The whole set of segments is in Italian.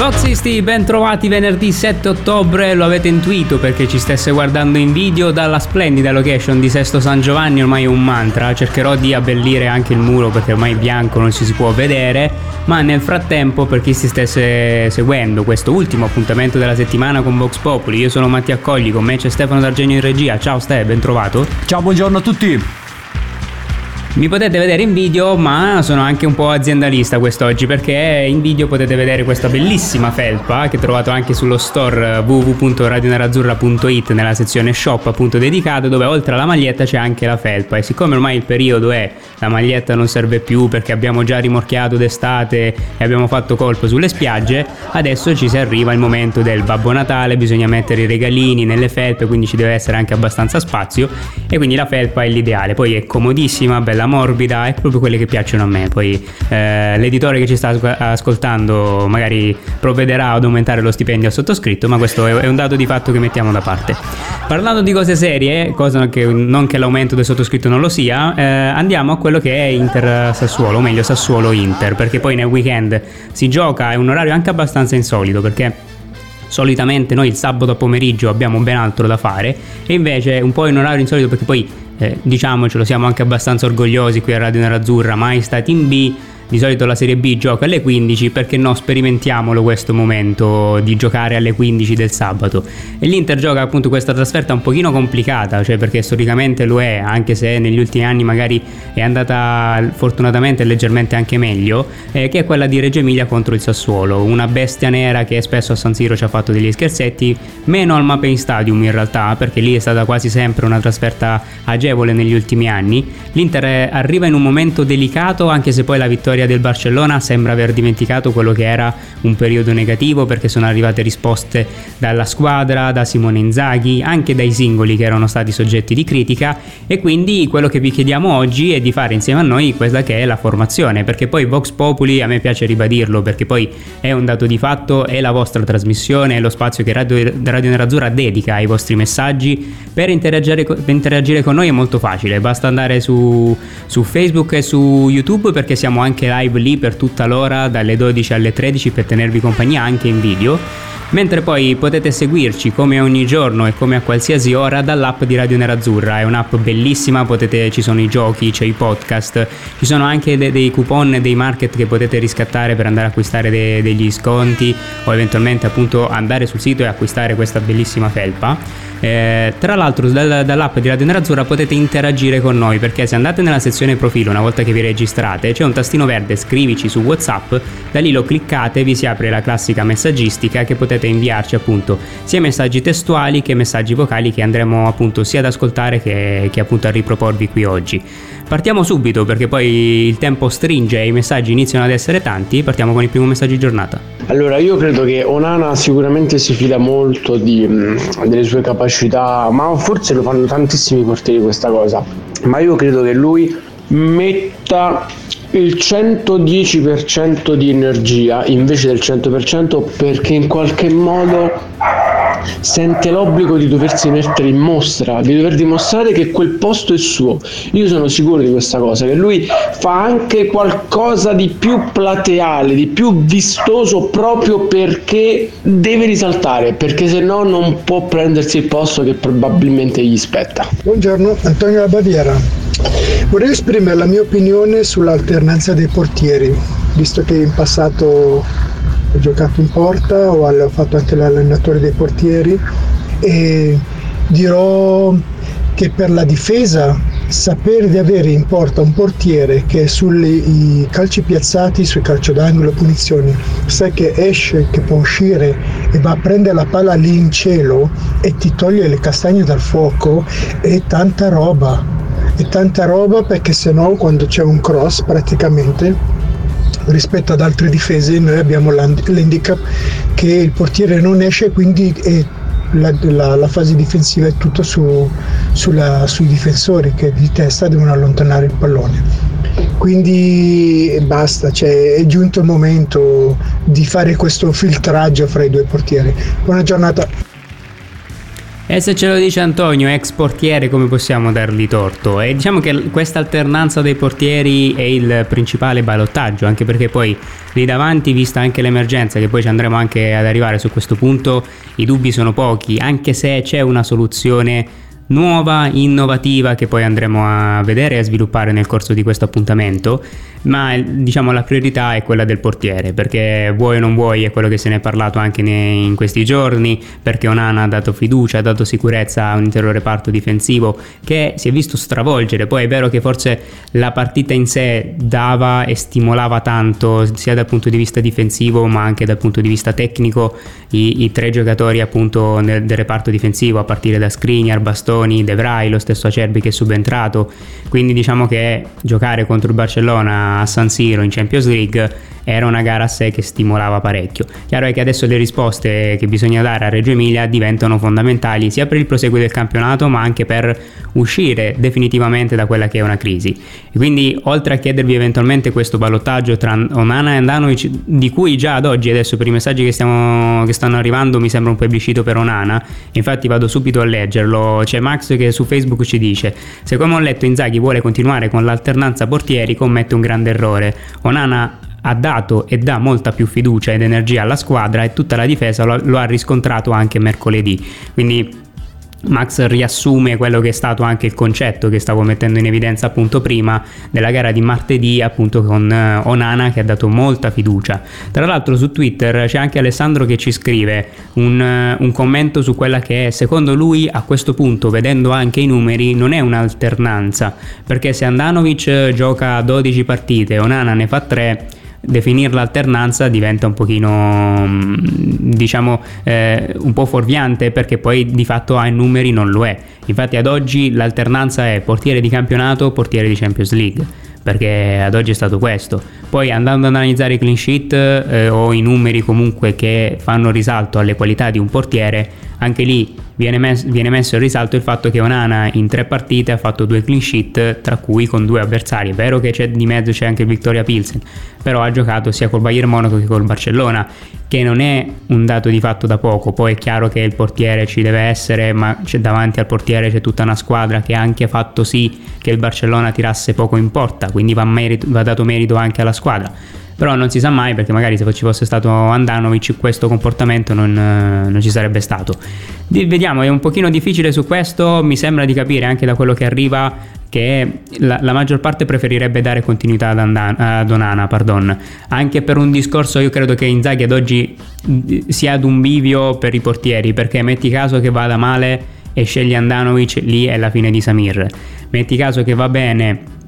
Voxisti, ben trovati venerdì 7 ottobre, lo avete intuito perché ci stesse guardando in video dalla splendida location di Sesto San Giovanni, ormai è un mantra, cercherò di abbellire anche il muro perché ormai bianco non ci si può vedere, ma nel frattempo per chi si stesse seguendo questo ultimo appuntamento della settimana con Vox Populi, io sono Mattia Accogli, con me c'è Stefano D'Argenio in regia, ciao Ste, ben trovato. Ciao, buongiorno a tutti. Mi potete vedere in video, ma sono anche un po' aziendalista quest'oggi perché in video potete vedere questa bellissima felpa che trovate anche sullo store www.radionerazzurra.it nella sezione shop appunto dedicato dove oltre alla maglietta c'è anche la felpa. E siccome ormai il periodo è la maglietta non serve più perché abbiamo già rimorchiato d'estate e abbiamo fatto colpo sulle spiagge, adesso ci si arriva il momento del Babbo Natale, bisogna mettere i regalini nelle felpe, quindi ci deve essere anche abbastanza spazio e quindi la felpa è l'ideale, poi è comodissima, bella morbida, è proprio quelle che piacciono a me. Poi eh, l'editore che ci sta ascoltando magari provvederà ad aumentare lo stipendio al sottoscritto, ma questo è, un dato di fatto che mettiamo da parte. Parlando di cose serie, cosa che non che l'aumento del sottoscritto non lo sia, eh, andiamo a quello che è Inter Sassuolo, o meglio Sassuolo Inter, perché poi nel weekend si gioca, è un orario anche abbastanza insolito perché solitamente noi il sabato pomeriggio abbiamo ben altro da fare e invece è un po' in orario insolito perché poi eh, diciamocelo, siamo anche abbastanza orgogliosi qui a Radio Nerazzurra, mai stati in B, di solito la Serie B gioca alle 15, perché no sperimentiamolo questo momento di giocare alle 15 del sabato. E l'Inter gioca appunto questa trasferta un pochino complicata, cioè perché storicamente lo è, anche se negli ultimi anni magari è andata fortunatamente leggermente anche meglio, eh, che è quella di Reggio Emilia contro il Sassuolo, una bestia nera che spesso a San Siro ci ha fatto degli scherzetti, meno al Mapping Stadium in realtà, perché lì è stata quasi sempre una trasferta agevole negli ultimi anni. L'Inter arriva in un momento delicato, anche se poi la vittoria vittoria del Barcellona sembra aver dimenticato quello che era un periodo negativo perché sono arrivate risposte dalla squadra, da Simone Inzaghi, anche dai singoli che erano stati soggetti di critica. E quindi quello che vi chiediamo oggi è di fare insieme a noi questa che è la formazione perché poi Vox Populi a me piace ribadirlo perché poi è un dato di fatto, è la vostra trasmissione, è lo spazio che Radio, Radio Nerazzurra dedica ai vostri messaggi. Per interagire, per interagire con noi è molto facile, basta andare su, su Facebook e su YouTube perché siamo anche live lì per tutta l'ora dalle 12 alle 13 per tenervi compagnia anche in video mentre poi potete seguirci come ogni giorno e come a qualsiasi ora dall'app di Radio Nerazzurra. È un'app bellissima, potete, ci sono i giochi, c'è i podcast, ci sono anche de- dei coupon dei market che potete riscattare per andare a acquistare de- degli sconti o eventualmente appunto andare sul sito e acquistare questa bellissima felpa. Eh, tra l'altro dal, dall'app di Radio Nerazzurra potete interagire con noi perché se andate nella sezione profilo una volta che vi registrate c'è un tastino verde scrivici su Whatsapp, da lì lo cliccate e vi si apre la classica messaggistica che potete inviarci appunto sia messaggi testuali che messaggi vocali che andremo appunto sia ad ascoltare che, che appunto a riproporvi qui oggi. Partiamo subito perché poi il tempo stringe e i messaggi iniziano ad essere tanti. Partiamo con il primo messaggio di giornata. Allora, io credo che Onana sicuramente si fida molto di, mh, delle sue capacità, ma forse lo fanno tantissimi portieri questa cosa. Ma io credo che lui metta il 110% di energia invece del 100% perché in qualche modo sente l'obbligo di doversi mettere in mostra, di dover dimostrare che quel posto è suo. Io sono sicuro di questa cosa, che lui fa anche qualcosa di più plateale, di più vistoso proprio perché deve risaltare, perché se no non può prendersi il posto che probabilmente gli spetta. Buongiorno, Antonio Baviera. Vorrei esprimere la mia opinione sull'alternanza dei portieri, visto che in passato ho giocato in porta, ho fatto anche l'allenatore dei portieri e dirò che per la difesa sapere di avere in porta un portiere che sui calci piazzati, sui calcio d'angolo, punizioni, sai che esce, che può uscire e va a prendere la palla lì in cielo e ti toglie le castagne dal fuoco, è tanta roba. E tanta roba perché se no quando c'è un cross praticamente rispetto ad altre difese noi abbiamo l'handicap che il portiere non esce quindi è la, la, la fase difensiva è tutto su, sulla, sui difensori che di testa devono allontanare il pallone. Quindi basta, cioè, è giunto il momento di fare questo filtraggio fra i due portieri. Buona giornata. E se ce lo dice Antonio, ex portiere, come possiamo dargli torto? E diciamo che questa alternanza dei portieri è il principale balottaggio, anche perché poi lì davanti, vista anche l'emergenza, che poi ci andremo anche ad arrivare su questo punto, i dubbi sono pochi, anche se c'è una soluzione nuova, innovativa che poi andremo a vedere e a sviluppare nel corso di questo appuntamento, ma diciamo la priorità è quella del portiere, perché vuoi o non vuoi è quello che se ne è parlato anche in questi giorni, perché Onana ha dato fiducia, ha dato sicurezza a un intero reparto difensivo che si è visto stravolgere, poi è vero che forse la partita in sé dava e stimolava tanto sia dal punto di vista difensivo ma anche dal punto di vista tecnico i, i tre giocatori appunto nel, del reparto difensivo a partire da Skriniar, Bastoni Bastoni, De Vrij, lo stesso Acerbi che è subentrato, quindi diciamo che giocare contro il Barcellona a San Siro in Champions League era una gara a sé che stimolava parecchio. Chiaro è che adesso le risposte che bisogna dare a Reggio Emilia diventano fondamentali sia per il proseguo del campionato ma anche per uscire definitivamente da quella che è una crisi. E quindi oltre a chiedervi eventualmente questo ballottaggio tra Onana e Andanovic di cui già ad oggi adesso per i messaggi che, stiamo, che stanno arrivando mi sembra un plebiscito per Onana, infatti vado subito a leggerlo, c'è Max che su Facebook ci dice se come ho letto Inzaghi vuole continuare con l'alternanza portieri commette un grande errore. Onana ha dato e dà molta più fiducia ed energia alla squadra e tutta la difesa lo, lo ha riscontrato anche mercoledì. Quindi Max riassume quello che è stato anche il concetto che stavo mettendo in evidenza appunto prima della gara di martedì appunto con eh, Onana che ha dato molta fiducia. Tra l'altro su Twitter c'è anche Alessandro che ci scrive un, eh, un commento su quella che è secondo lui a questo punto vedendo anche i numeri non è un'alternanza perché se Andanovic gioca 12 partite Onana ne fa 3 definire l'alternanza diventa un pochino mm, diciamo eh, un po' fuorviante perché poi di fatto ai numeri non lo è. Infatti ad oggi l'alternanza è portiere di campionato portiere di Champions League perché ad oggi è stato questo. Poi andando ad analizzare i clean sheet eh, o i numeri comunque che fanno risalto alle qualità di un portiere anche lì viene, mes- viene, messo in risalto il fatto che Onana in tre partite ha fatto due clean sheet, tra cui con due avversari. È vero che c'è di mezzo c'è anche Victoria Pilsen, però ha giocato sia col Bayern Monaco che col Barcellona, che non è un dato di fatto da poco. Poi è chiaro che il portiere ci deve essere, ma davanti al portiere c'è tutta una squadra che ha anche fatto sì che il Barcellona tirasse poco in porta, quindi va, merito, va dato merito anche alla squadra però non si sa mai perché magari se ci fosse stato Andanovic questo comportamento non, eh, non ci sarebbe stato. Vediamo, è un pochino difficile su questo, mi sembra di capire anche da quello che arriva che la, la maggior parte preferirebbe dare continuità ad, Andan- ad Onana, pardon. anche per un discorso io credo che Inzaghi ad oggi sia ad un bivio per i portieri, perché metti caso che vada male e scegli Andanovic, lì è la fine di Samir. Metti caso che va bene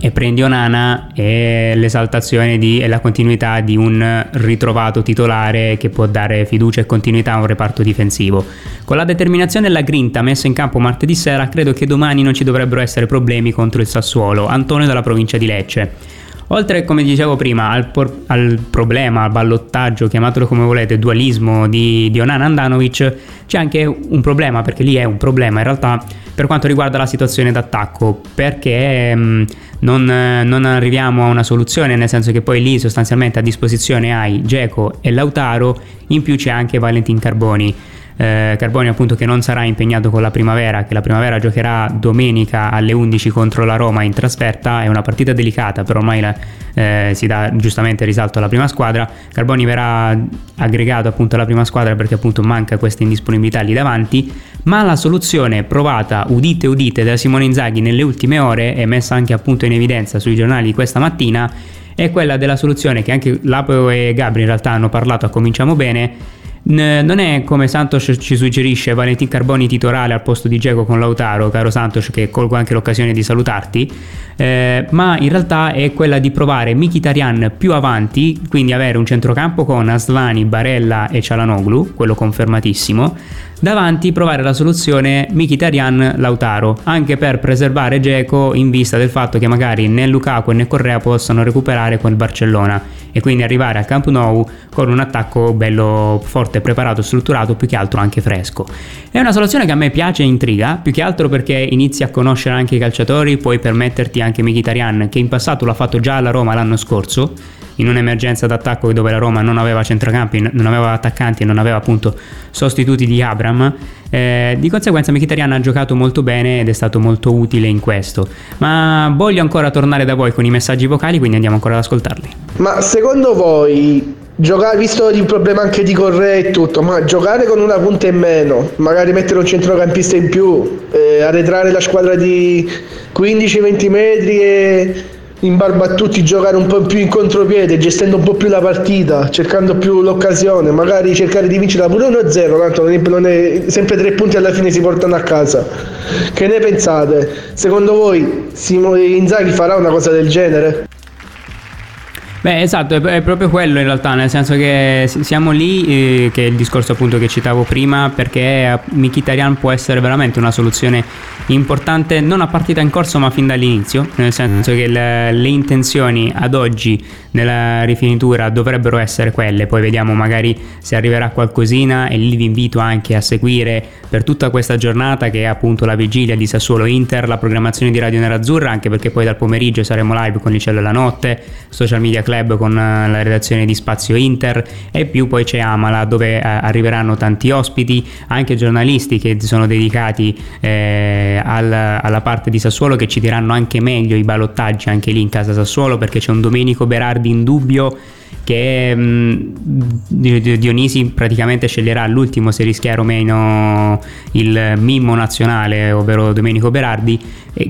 e prendi Onana e l'esaltazione e la continuità di un ritrovato titolare che può dare fiducia e continuità a un reparto difensivo. Con la determinazione e la grinta messa in campo martedì sera, credo che domani non ci dovrebbero essere problemi contro il Sassuolo. Antonio dalla provincia di Lecce. Oltre, come dicevo prima, al, por- al, problema, al ballottaggio, chiamatelo come volete, dualismo di, di Onana Andanovic, c'è anche un problema, perché lì è un problema. In realtà per quanto riguarda la situazione d'attacco, perché mh, mm, non, non, arriviamo a una soluzione, nel senso che poi lì sostanzialmente a disposizione hai Geco e Lautaro, in più c'è anche Valentin Carboni eh, Carboni appunto che non sarà impegnato con la primavera, che la primavera giocherà domenica alle 11 contro la Roma in trasferta, è una partita delicata, però ormai la, eh, si dà giustamente risalto alla prima squadra. Carboni verrà aggregato appunto alla prima squadra perché appunto manca questa indisponibilità lì davanti, ma la soluzione provata udite udite da Simone Inzaghi nelle ultime ore e messa anche appunto in evidenza sui giornali questa mattina è quella della soluzione che anche Lapo e Gabri in realtà hanno parlato a Cominciamo Bene non è come Santos ci suggerisce Valentin Carboni titolare al posto di Geco con Lautaro, caro Santos, che colgo anche l'occasione di salutarti, eh, ma in realtà è quella di provare Mkhitaryan più avanti, quindi avere un centrocampo con Aslani, Barella e Cialanoglu, quello confermatissimo, Davanti provare la soluzione Mkhitaryan-Lautaro, anche per preservare Geco in vista del fatto che magari né Lukaku né Correa possano recuperare con il Barcellona e quindi arrivare al Camp Nou con un attacco bello forte, preparato, strutturato, più che altro anche fresco. È una soluzione che a me piace e intriga, più che altro perché inizi a conoscere anche i calciatori, puoi permetterti anche Mkhitaryan che in passato l'ha fatto già alla Roma l'anno scorso in un'emergenza d'attacco dove la Roma non aveva centrocampi, non aveva attaccanti e non aveva appunto sostituti di Abram. Eh, di conseguenza Mkhitaryan ha giocato molto bene ed è stato molto utile in questo. Ma voglio ancora tornare da voi con i messaggi vocali, quindi andiamo ancora ad ascoltarli. Ma secondo voi Giocare, visto il problema anche di Correa e tutto, ma giocare con una punta in meno, magari mettere un centrocampista in più, eh, arretrare la squadra di 15-20 metri e in barba a tutti giocare un po' più in contropiede, gestendo un po' più la partita, cercando più l'occasione, magari cercare di vincere pure 1-0, tanto non è, sempre tre punti alla fine si portano a casa. Che ne pensate? Secondo voi Inzaghi farà una cosa del genere? Beh, esatto, è, proprio quello in realtà, nel senso che siamo lì, eh, che è il discorso appunto che citavo prima, perché Mkhitaryan può essere veramente una soluzione importante non a partita in corso ma fin dall'inizio, nel senso che le, le intenzioni ad oggi nella rifinitura dovrebbero essere quelle, poi vediamo magari se arriverà qualcosina e lì vi invito anche a seguire per tutta questa giornata che è appunto la vigilia di Sassuolo Inter, la programmazione di Radio Nerazzurra, anche perché poi dal pomeriggio saremo live con il cielo e la notte, social media club con eh, la redazione di Spazio Inter e più poi c'è Amala dove eh, arriveranno tanti ospiti, anche giornalisti che sono dedicati eh, al, alla parte di Sassuolo che ci diranno anche meglio i balottaggi anche lì in casa Sassuolo perché c'è un Domenico Berardi in dubbio che mh, Dionisi praticamente sceglierà all'ultimo se rischiare o meno il mimmo nazionale, ovvero Domenico Berardi,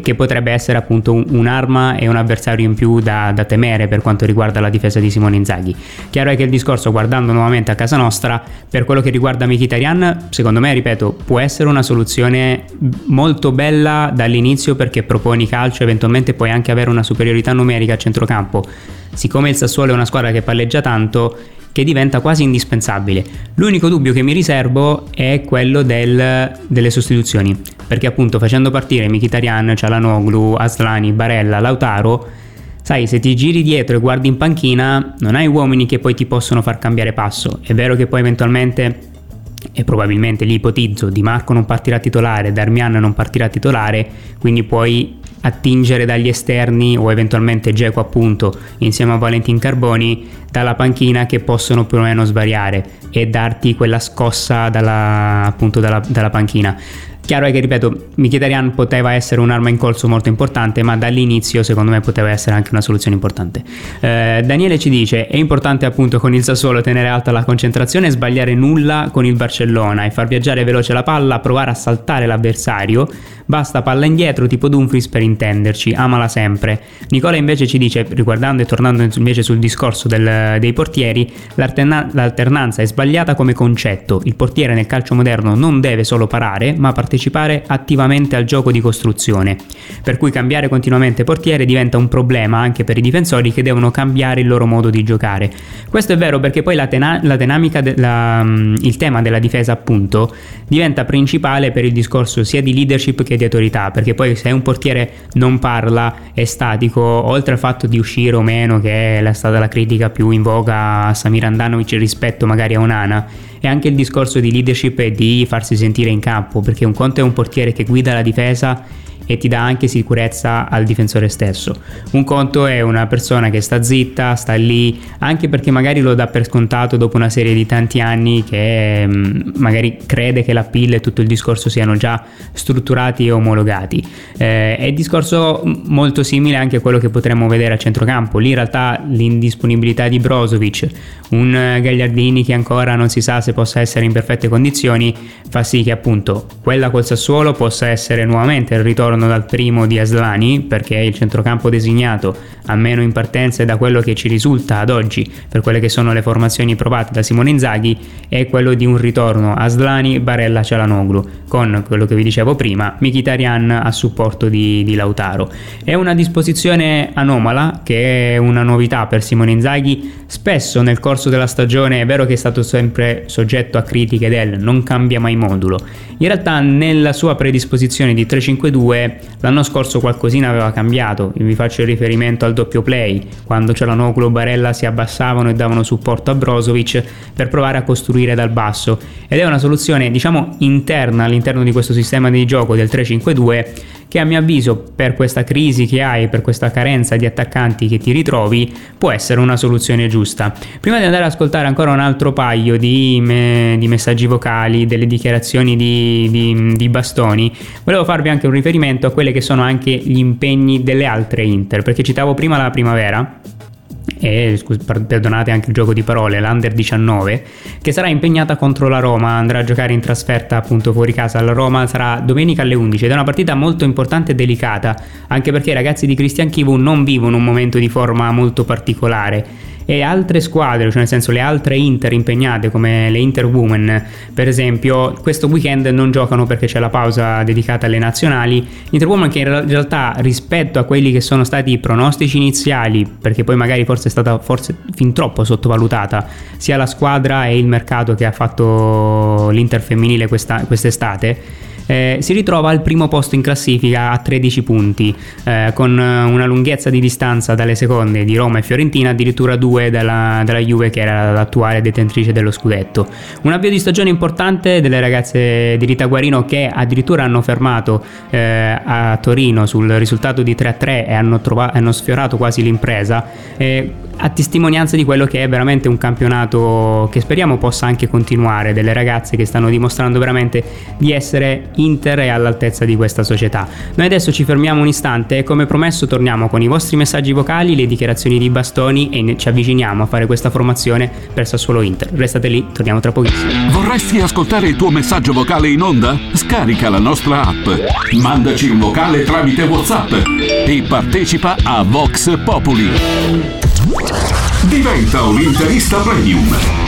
che potrebbe essere appunto un, un'arma e un avversario in più da, da, temere per quanto riguarda la difesa di Simone Inzaghi. Chiaro è che il discorso, guardando nuovamente a casa nostra, per quello che riguarda Mkhitaryan, secondo me, ripeto, può essere una soluzione molto bella dall'inizio perché proponi calcio, eventualmente puoi anche avere una superiorità numerica a centrocampo siccome il Sassuolo è una squadra che palleggia tanto, che diventa quasi indispensabile. L'unico dubbio che mi riservo è quello del, delle sostituzioni, perché appunto facendo partire Mkhitaryan, Cialanoglu, Aslani, Barella, Lautaro, sai, se ti giri dietro e guardi in panchina, non hai uomini che poi ti possono far cambiare passo. È vero che poi eventualmente e probabilmente li ipotizzo, Di Marco non partirà titolare, Darmian non partirà titolare, quindi puoi attingere dagli esterni o eventualmente Geco appunto insieme a Valentin Carboni dalla panchina che possono più o meno svariare e darti quella scossa dalla, appunto dalla, dalla panchina. Chiaro è che, ripeto, Mkhitaryan poteva essere un'arma in corso molto importante, ma dall'inizio secondo me poteva essere anche una soluzione importante. Eh, Daniele ci dice, è importante appunto con il Sassuolo tenere alta la concentrazione e sbagliare nulla con il Barcellona e far viaggiare veloce la palla, provare a saltare l'avversario, basta palla indietro tipo Dumfries per intenderci, amala sempre. Nicola invece ci dice, riguardando e tornando invece sul discorso del, dei portieri, l'alterna- l'alternanza è sbagliata come concetto, il portiere nel calcio moderno non deve solo parare, ma partecipare partecipare attivamente al gioco di costruzione, per cui cambiare continuamente portiere diventa un problema anche per i difensori che devono cambiare il loro modo di giocare. Questo è vero perché poi la, tena- la dinamica, de- la, mm, il tema della difesa appunto diventa principale per il discorso sia di leadership che di autorità, perché poi se un portiere non parla, è statico, oltre al fatto di uscire o meno, che è stata la critica più in voga a Samir Andanovic rispetto magari a Onana, è anche il discorso di leadership e di farsi sentire in campo, perché un conto è un portiere che guida la difesa e ti dà anche sicurezza al difensore stesso. Un conto è una persona che sta zitta, sta lì, anche perché magari lo dà per scontato dopo una serie di tanti anni che mh, magari crede che la PIL e tutto il discorso siano già strutturati e omologati. Eh, è discorso molto simile anche a quello che potremmo vedere a centrocampo. Lì in realtà l'indisponibilità di Brozovic, un Gagliardini che ancora non si sa se possa essere in perfette condizioni, fa sì che appunto quella col Sassuolo possa essere nuovamente il ritorno ritorno dal primo di Aslani, perché il centrocampo designato, a meno in partenza da quello che ci risulta ad oggi, per quelle che sono le formazioni provate da Simone Inzaghi, è quello di un ritorno. Aslani, Barella, Cialanoglu, con quello che vi dicevo prima, Mkhitaryan a supporto di, di Lautaro. È una disposizione anomala, che è una novità per Simone Inzaghi, spesso nel corso della stagione è vero che è stato sempre soggetto a critiche del non cambia mai modulo, in realtà nella sua predisposizione di 3-5-2 l'anno scorso qualcosina aveva cambiato, vi faccio riferimento al doppio play, quando Cialanoglu e Barella si abbassavano e davano supporto a Brozovic per provare a costruire dal basso ed è una soluzione diciamo interna all'interno di questo sistema di gioco del 3-5-2 che a mio avviso per questa crisi che hai, per questa carenza di attaccanti che ti ritrovi, può essere una soluzione giusta. Prima di andare ad ascoltare ancora un altro paio di, me, di messaggi vocali, delle dichiarazioni di, di, di, bastoni, volevo farvi anche un riferimento a quelli che sono anche gli impegni delle altre Inter, perché citavo prima la primavera e perdonate anche il gioco di parole, l'Under 19, che sarà impegnata contro la Roma, andrà a giocare in trasferta appunto fuori casa. Alla Roma, sarà domenica alle 11 ed è una partita molto importante e delicata, anche perché i ragazzi di Christian Kivu non vivono un momento di forma molto particolare e altre squadre, cioè nel senso le altre Inter impegnate come le Inter Women, per esempio, questo weekend non giocano perché c'è la pausa dedicata alle nazionali. Inter Women che in realtà rispetto a quelli che sono stati i pronostici iniziali, perché poi magari forse è stata forse fin troppo sottovalutata sia la squadra e il mercato che ha fatto l'Inter femminile questa, quest'estate eh, si ritrova al primo posto in classifica a 13 punti, eh, con eh, una lunghezza di distanza dalle seconde di Roma e Fiorentina, addirittura due dalla, dalla Juve che era l'attuale detentrice dello scudetto. Un avvio di stagione importante delle ragazze di Rita Guarino che addirittura hanno fermato eh, a Torino sul risultato di 3-3 e hanno, trova- hanno sfiorato quasi l'impresa a testimonianza di quello che è veramente un campionato che speriamo possa anche continuare, delle ragazze che stanno dimostrando veramente di essere inter e all'altezza di questa società. Noi adesso ci fermiamo un istante e come promesso torniamo con i vostri messaggi vocali, le dichiarazioni di bastoni e ci avviciniamo a fare questa formazione per Sassuolo Inter. Restate lì, torniamo tra pochissimo. Vorresti ascoltare il tuo messaggio vocale in onda? Scarica la nostra app, mandaci un vocale tramite WhatsApp e partecipa a Vox Populi. Diventa un interista premium.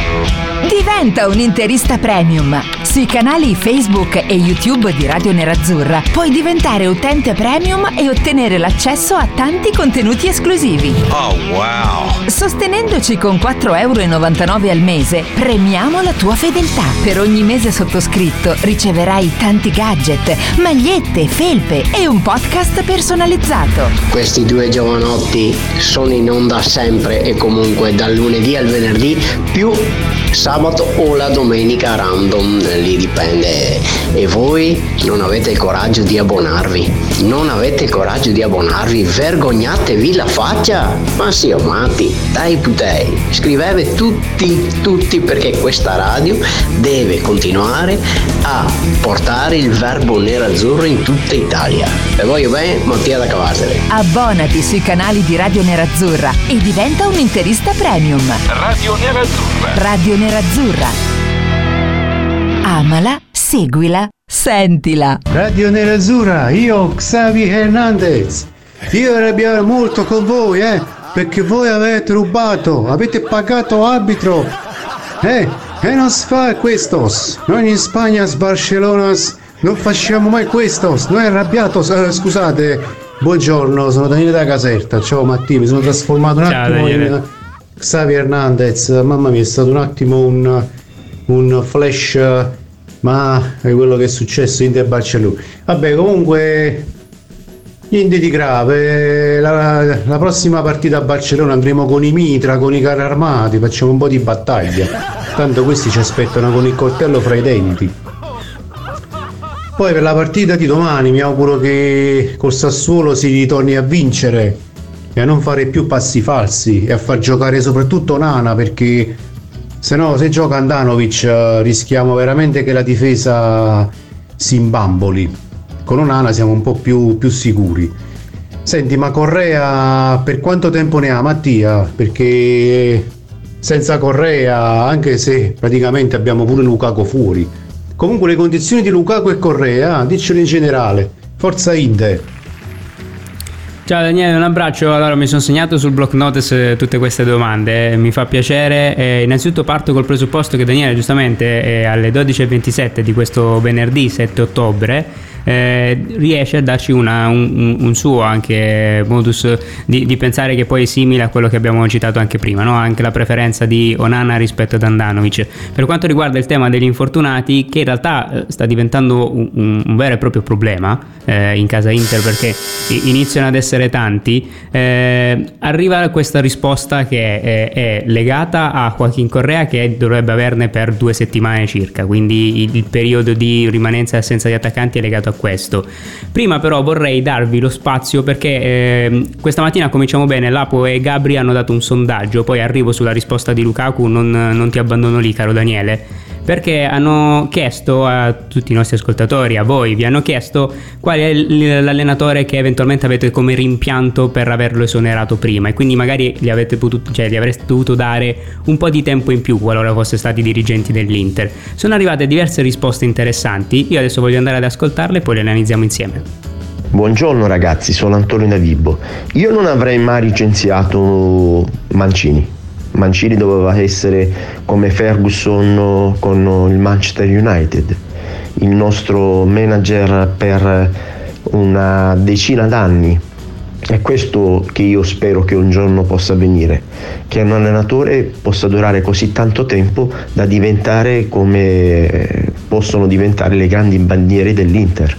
Diventa un interista premium. Sui canali Facebook e YouTube di Radio Nerazzurra puoi diventare utente premium e ottenere l'accesso a tanti contenuti esclusivi. Oh wow! Sostenendoci con 4,99 euro al mese, premiamo la tua fedeltà. Per ogni mese sottoscritto riceverai tanti gadget, magliette, felpe e un podcast personalizzato. Questi due giovanotti sono in onda sempre e comunque dal lunedì al venerdì più sabato o la domenica random, lì dipende. E voi non avete il coraggio di abbonarvi? Non avete il coraggio di abbonarvi? Vergognatevi la faccia! Ma sì, matti, dai putei, scrivete tutti, tutti perché questa radio deve continuare a portare il verbo nero-azzurro in tutta Italia. E voglio bene, Mattia da Cavarsene. Abbonati sui canali di Radio Nerazzurra e diventa un interista premium. Radio Nerazzurra. Radio Nerazzurra. Amala, seguila, sentila. Radio Nerazzurra, io Xavi Hernandez. Io arrabbiare molto con voi, eh, perché voi avete rubato, avete pagato arbitro. Eh, e non si fa questo. Noi in Spagna, Barcellona, non facciamo mai questo. Noi arrabbiato, eh, scusate. Buongiorno, sono Daniele da Caserta. Ciao Mattia, mi sono trasformato un Ciao, attimo Daniele. in Xavi Hernandez. Mamma mia, è stato un attimo un, un flash, ma è quello che è successo in Barcellona. Vabbè, comunque Niente di grave, la, la prossima partita a Barcellona andremo con i mitra, con i carri armati, facciamo un po' di battaglia. Tanto questi ci aspettano con il coltello fra i denti. Poi per la partita di domani mi auguro che col Sassuolo si ritorni a vincere e a non fare più passi falsi e a far giocare soprattutto Nana perché se no se gioca Andanovic eh, rischiamo veramente che la difesa si imbamboli. Con Onana siamo un po' più, più sicuri. Senti, ma Correa per quanto tempo ne ha Mattia? Perché senza Correa, anche se praticamente abbiamo pure Lukaku fuori. Comunque le condizioni di Lukaku e Correa, diccelo in generale, Forza Inter. Ciao Daniele, un abbraccio. Allora, mi sono segnato sul block notice tutte queste domande, mi fa piacere. Eh, innanzitutto parto col presupposto che Daniele, giustamente, eh, alle 12.27 di questo venerdì 7 ottobre eh, riesce a darci una, un, un, suo anche modus di, di, pensare che poi è simile a quello che abbiamo citato anche prima, no? anche la preferenza di Onana rispetto ad Andanovic. Per quanto riguarda il tema degli infortunati, che in realtà eh, sta diventando un, un vero e proprio problema eh, in casa Inter perché iniziano ad essere tanti, eh, arriva questa risposta che è, è, legata a Joaquin Correa che dovrebbe averne per due settimane circa, quindi il, il periodo di rimanenza e assenza di attaccanti è legato a questo. Prima però vorrei darvi lo spazio perché eh, questa mattina cominciamo bene, Lapo e Gabri hanno dato un sondaggio, poi arrivo sulla risposta di Lukaku, non, non ti abbandono lì caro Daniele perché hanno chiesto a tutti i nostri ascoltatori, a voi, vi hanno chiesto qual è l'allenatore che eventualmente avete come rimpianto per averlo esonerato prima e quindi magari gli, potuto, cioè, gli avreste dovuto dare un po' di tempo in più qualora foste stati dirigenti dell'Inter. Sono arrivate diverse risposte interessanti, io adesso voglio andare ad ascoltarle e poi le analizziamo insieme. Buongiorno ragazzi, sono Antonio Navibbo. Io non avrei mai licenziato Mancini Mancini doveva essere come Ferguson con il Manchester United, il nostro manager per una decina d'anni. È questo che io spero che un giorno possa avvenire, che un allenatore possa durare così tanto tempo da diventare come possono diventare le grandi bandiere dell'Inter.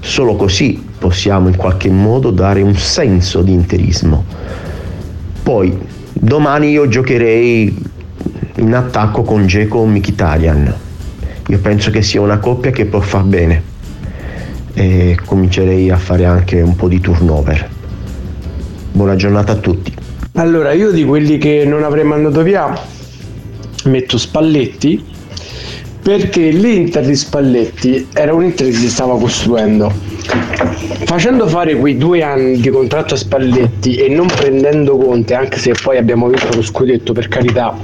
Solo così possiamo in qualche modo dare un senso di interismo. Poi Domani io giocherei in attacco con Geco o Mkhitaryan. Io penso che sia una coppia che può far bene e comincerei a fare anche un po' di turnover. Buona giornata a tutti. Allora, io di quelli che non avrei mandato via metto Spalletti perché l'Inter di Spalletti era un Inter che si stava costruendo facendo fare quei due anni di contratto a Spalletti e non prendendo Conte, anche se poi abbiamo vinto lo scudetto per carità,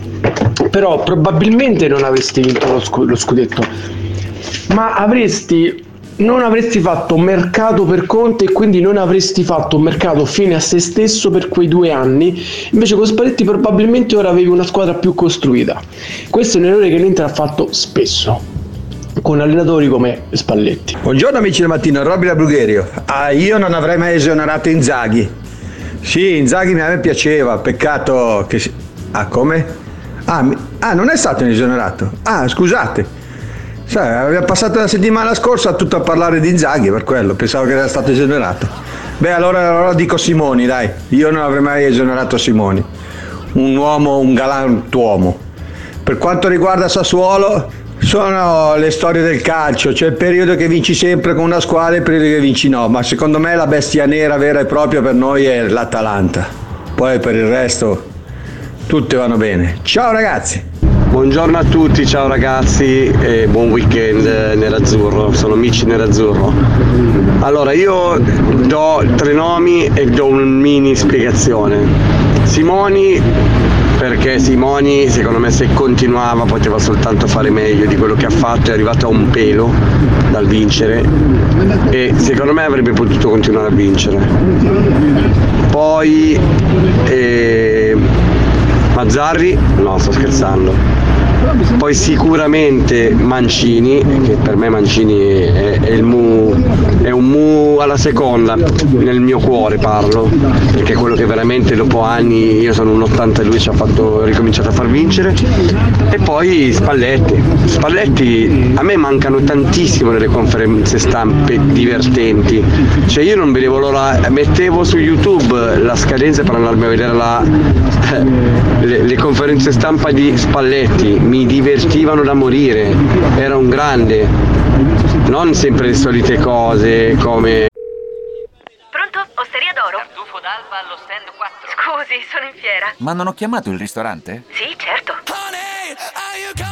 però probabilmente non avresti vinto lo, scu- lo scudetto, ma avresti non avresti fatto mercato per Conte e quindi non avresti fatto un mercato fine a se stesso per quei due anni. Invece con Spalletti probabilmente ora avevi una squadra più costruita. Questo è un errore che l'Inter ha fatto spesso con allenatori come Spalletti. Buongiorno amici del mattino, Robby da Brugherio. Ah, io non avrei mai esonerato Inzaghi. Sì, Inzaghi a me piaceva, peccato che... Ah, come? Ah, mi... ah, non è stato esonerato. Ah, scusate. Sai, abbiamo passato la settimana scorsa tutto a parlare di Inzaghi per quello, pensavo che era stato esonerato. Beh, allora, allora dico Simoni, dai. Io non avrei mai esonerato Simoni. Un uomo, un galantuomo. Per quanto riguarda Sassuolo, sono le storie del calcio, c'è il periodo che vinci sempre con una squadra e il periodo che vinci no, ma secondo me la bestia nera vera e propria per noi è l'Atalanta. Poi per il resto tutte vanno bene. Ciao ragazzi! Buongiorno a tutti, ciao ragazzi e buon weekend nell'azzurro, sono amici nell'azzurro. Allora io do tre nomi e do una mini spiegazione. Simoni perché Simoni secondo me se continuava poteva soltanto fare meglio di quello che ha fatto, è arrivato a un pelo dal vincere e secondo me avrebbe potuto continuare a vincere. Poi eh, Mazzarri, no sto scherzando, poi sicuramente Mancini, che per me Mancini è, è, mu, è, un mu alla seconda, nel mio cuore parlo, perché è quello che veramente dopo anni, io sono un 80 e lui ci ha fatto, ricominciato a far vincere. E poi Spalletti. Spalletti a me mancano tantissimo nelle conferenze stampe divertenti. Cioè io non vedevo l'ora, mettevo su YouTube la scadenza per andarmi a vedere la, le, le conferenze stampa di Spalletti mi divertivano da morire, era un grande, non sempre le solite cose come... Pronto? Osteria d'oro? Tartufo d'alba allo stand 4. Scusi, sono in fiera. Ma non ho chiamato il ristorante? Sì, certo.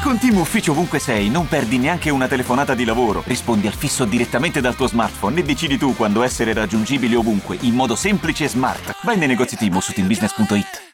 Con Team Ufficio ovunque sei, non perdi neanche una telefonata di lavoro. Rispondi al fisso direttamente dal tuo smartphone e decidi tu quando essere raggiungibile ovunque, in modo semplice e smart. Vai nei negozi Team su teambusiness.it.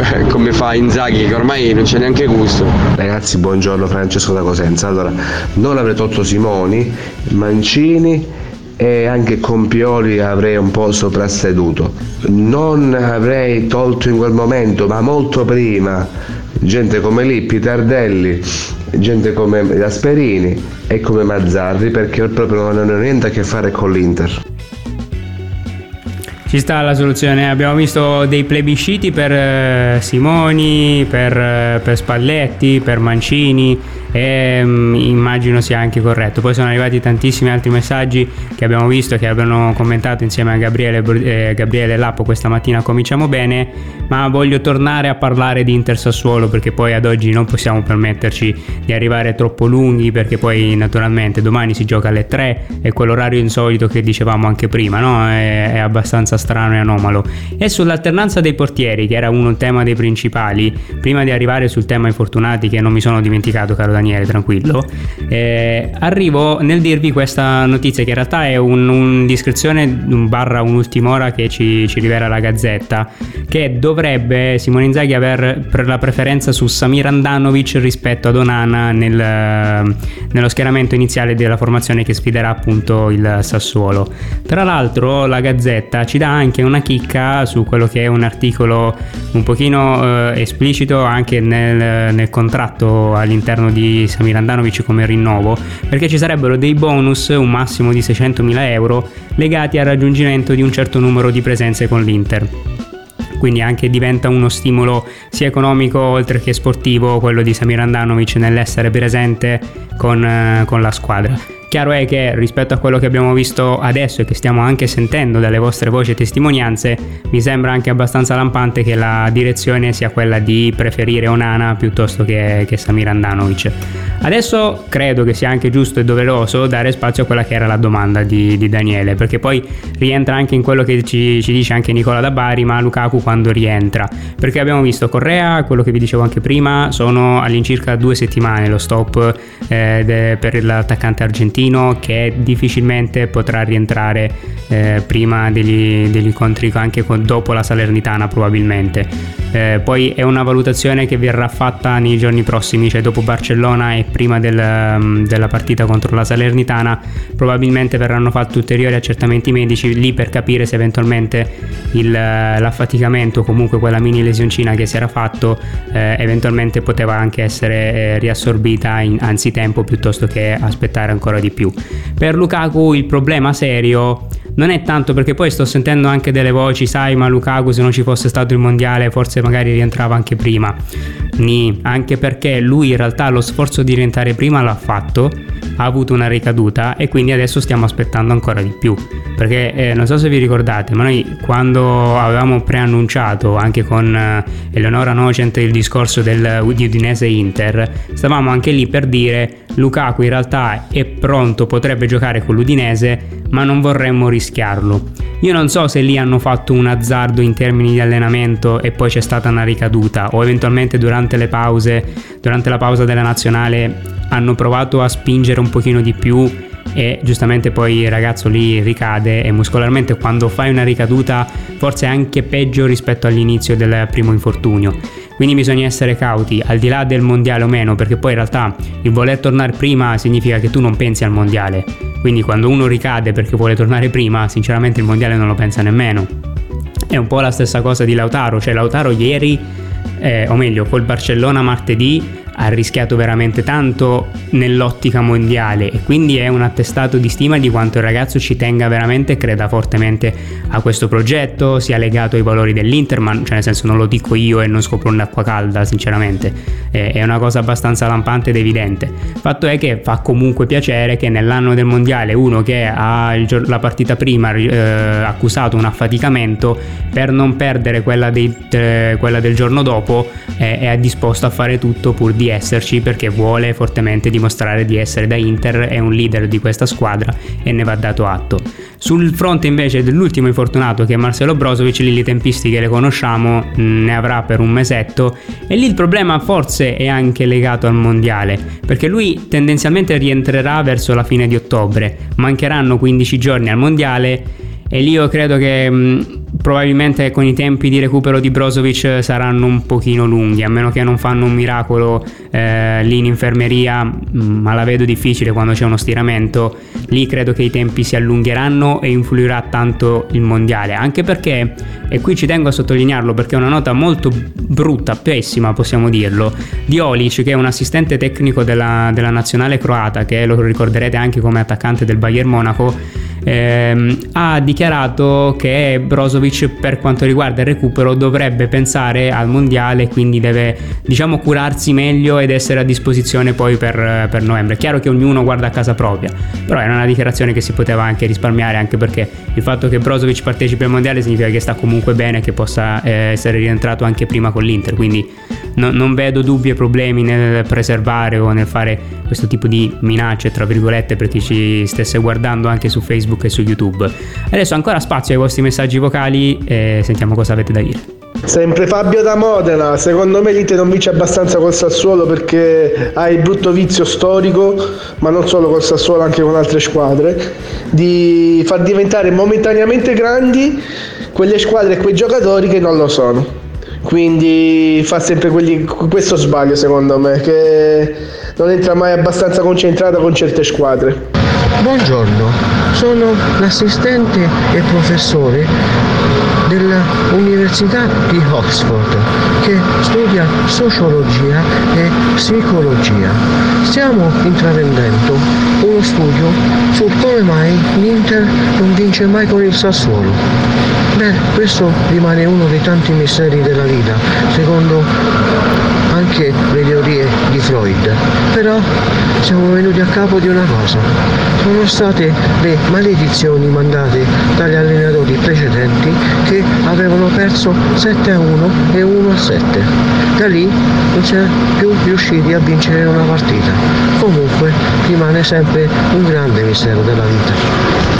come fa Inzaghi che ormai non c'è neanche gusto. Ragazzi, buongiorno Francesco da Cosenza. Allora, non avrei tolto Simoni, Mancini e anche con Pioli avrei un po' soprasseduto. Non avrei tolto in quel momento, ma molto prima, gente come Lippi, Tardelli, gente come Gasperini e come Mazzarri perché proprio non hanno niente a che fare con l'Inter. Ci sta la soluzione, abbiamo visto dei plebisciti per eh, Simoni, per, eh, per Spalletti, per Mancini e um, immagino sia anche corretto. Poi sono arrivati tantissimi altri messaggi che abbiamo visto che abbiano commentato insieme a Gabriele, eh, Gabriele Lappo questa mattina cominciamo bene, ma voglio tornare a parlare di Inter Sassuolo perché poi ad oggi non possiamo permetterci di arrivare troppo lunghi perché poi naturalmente domani si gioca alle 3 e quell'orario insolito che dicevamo anche prima, no? è, è abbastanza strano e anomalo. E sull'alternanza dei portieri, che era uno tema dei principali, prima di arrivare sul tema infortunati, che non mi sono dimenticato, caro Daniele, tranquillo, eh, arrivo nel dirvi questa notizia, che in realtà è un'indiscrezione un barra un'ultima ora che ci, ci rivela la Gazzetta, che dovrebbe Simone Inzaghi aver la preferenza su Samir Andanovic rispetto ad Onana nel, nello schieramento iniziale della formazione che sfiderà appunto il Sassuolo. Tra l'altro la Gazzetta ci dà anche una chicca su quello che è un articolo un pochino eh, esplicito anche nel, nel, contratto all'interno di Samir Andanovic come rinnovo, perché ci sarebbero dei bonus, un massimo di 600.000 euro, legati al raggiungimento di un certo numero di presenze con l'Inter quindi anche diventa uno stimolo sia economico oltre che sportivo quello di Samir Andanovic nell'essere presente con, eh, con la squadra. Chiaro è che rispetto a quello che abbiamo visto adesso e che stiamo anche sentendo dalle vostre voci e testimonianze, mi sembra anche abbastanza lampante che la direzione sia quella di preferire Onana piuttosto che, che Samir Andanovic. Adesso credo che sia anche giusto e doveroso dare spazio a quella che era la domanda di, di Daniele, perché poi rientra anche in quello che ci, ci, dice anche Nicola da Bari, ma Lukaku quando rientra. Perché abbiamo visto Correa, quello che vi dicevo anche prima, sono all'incirca due settimane lo stop eh, de, per l'attaccante argentino argentino che difficilmente potrà rientrare eh, prima degli, degli, incontri anche con, dopo la Salernitana probabilmente. Eh, poi è una valutazione che verrà fatta nei giorni prossimi, cioè dopo Barcellona e prima del, mm, della partita contro la Salernitana, probabilmente verranno fatti ulteriori accertamenti medici lì per capire se eventualmente il, l'affaticamento o comunque quella mini lesioncina che si era fatto eh, eventualmente poteva anche essere eh, riassorbita in anzitempo piuttosto che aspettare ancora di più. Per Lukaku il problema serio non è tanto perché poi sto sentendo anche delle voci, sai, ma Lukaku se non ci fosse stato il mondiale forse magari rientrava anche prima. Ni, anche perché lui in realtà lo sforzo di rientrare prima l'ha fatto, ha avuto una ricaduta e quindi adesso stiamo aspettando ancora di più. Perché eh, non so se vi ricordate, ma noi quando avevamo preannunciato anche con eh, Eleonora Nocent il discorso del, di Udinese Inter, stavamo anche lì per dire Lukaku in realtà è pronto, potrebbe giocare con l'Udinese, ma non vorremmo rischiarlo. Io non so se lì hanno fatto un azzardo in termini di allenamento e poi c'è stata una ricaduta o eventualmente durante le pause, durante la pausa della nazionale hanno provato a spingere un pochino di più e giustamente poi il ragazzo lì ricade e muscolarmente quando fai una ricaduta forse è anche peggio rispetto all'inizio del primo infortunio. Quindi bisogna essere cauti, al di là del mondiale o meno, perché poi in realtà il voler tornare prima significa che tu non pensi al mondiale. Quindi quando uno ricade perché vuole tornare prima, sinceramente il mondiale non lo pensa nemmeno. È un po' la stessa cosa di Lautaro, cioè Lautaro ieri, eh, o meglio, col Barcellona martedì ha rischiato veramente tanto nell'ottica mondiale e quindi è un attestato di stima di quanto il ragazzo ci tenga veramente e creda fortemente a questo progetto, sia legato ai valori dell'Inter, ma cioè nel senso non lo dico io e non scopro un'acqua calda, sinceramente, è una cosa abbastanza lampante ed evidente. Fatto è che fa comunque piacere che nell'anno del mondiale uno che ha il, la partita prima eh, accusato un affaticamento per non perdere quella, dei, eh, quella del giorno dopo eh, è disposto a fare tutto pur di di esserci perché vuole fortemente dimostrare di essere da Inter, è un leader di questa squadra e ne va dato atto. Sul fronte invece dell'ultimo infortunato che è Marcelo Brozovic, lì le tempistiche le conosciamo, ne avrà per un mesetto e lì il problema forse è anche legato al mondiale, perché lui tendenzialmente rientrerà verso la fine di ottobre, mancheranno 15 giorni al mondiale e lì io credo che mh, probabilmente con i tempi di recupero di Brozovic saranno un pochino lunghi, a meno che non fanno un miracolo eh, lì in infermeria, ma la vedo difficile quando c'è uno stiramento, lì credo che i tempi si allungheranno e influirà tanto il mondiale, anche perché, e qui ci tengo a sottolinearlo perché è una nota molto brutta, pessima possiamo dirlo, di Olic che è un assistente tecnico della, della nazionale croata, che lo ricorderete anche come attaccante del Bayern Monaco, ehm, ha dichiarato che Brozovic per quanto riguarda il recupero dovrebbe pensare al mondiale quindi deve diciamo curarsi meglio ed essere a disposizione poi per, per novembre. È chiaro che ognuno guarda a casa propria, però era una dichiarazione che si poteva anche risparmiare anche perché il fatto che Brozovic partecipi al mondiale significa che sta comunque bene che possa eh, essere rientrato anche prima con l'Inter, quindi no, non vedo dubbi e problemi nel preservare o nel fare questo tipo di minacce tra virgolette per chi ci stesse guardando anche su Facebook e su YouTube. Adesso ancora spazio ai vostri messaggi vocali e sentiamo cosa avete da dire. Sempre Fabio da Modena, secondo me l'Inter non vince abbastanza col Sassuolo perché ha il brutto vizio storico, ma non solo col Sassuolo, anche con altre squadre, di far diventare momentaneamente grandi quelle squadre e quei giocatori che non lo sono. Quindi fa sempre quelli, questo sbaglio secondo me, che non entra mai abbastanza concentrata con certe squadre. Buongiorno, sono l'assistente e professore dell'Università di Oxford che studia sociologia e psicologia. Stiamo intraprendendo uno studio su come mai l'Inter non vince mai con il Sassuolo. Beh, questo rimane uno dei tanti misteri della vita, secondo anche le teorie di Freud. Però siamo venuti a capo di una cosa. Sono state le maledizioni mandate dagli allenatori precedenti che avevano perso 7 a 1 e 1 a 7. Da lì non si è più riusciti a vincere una partita. Comunque rimane sempre un grande mistero della vita.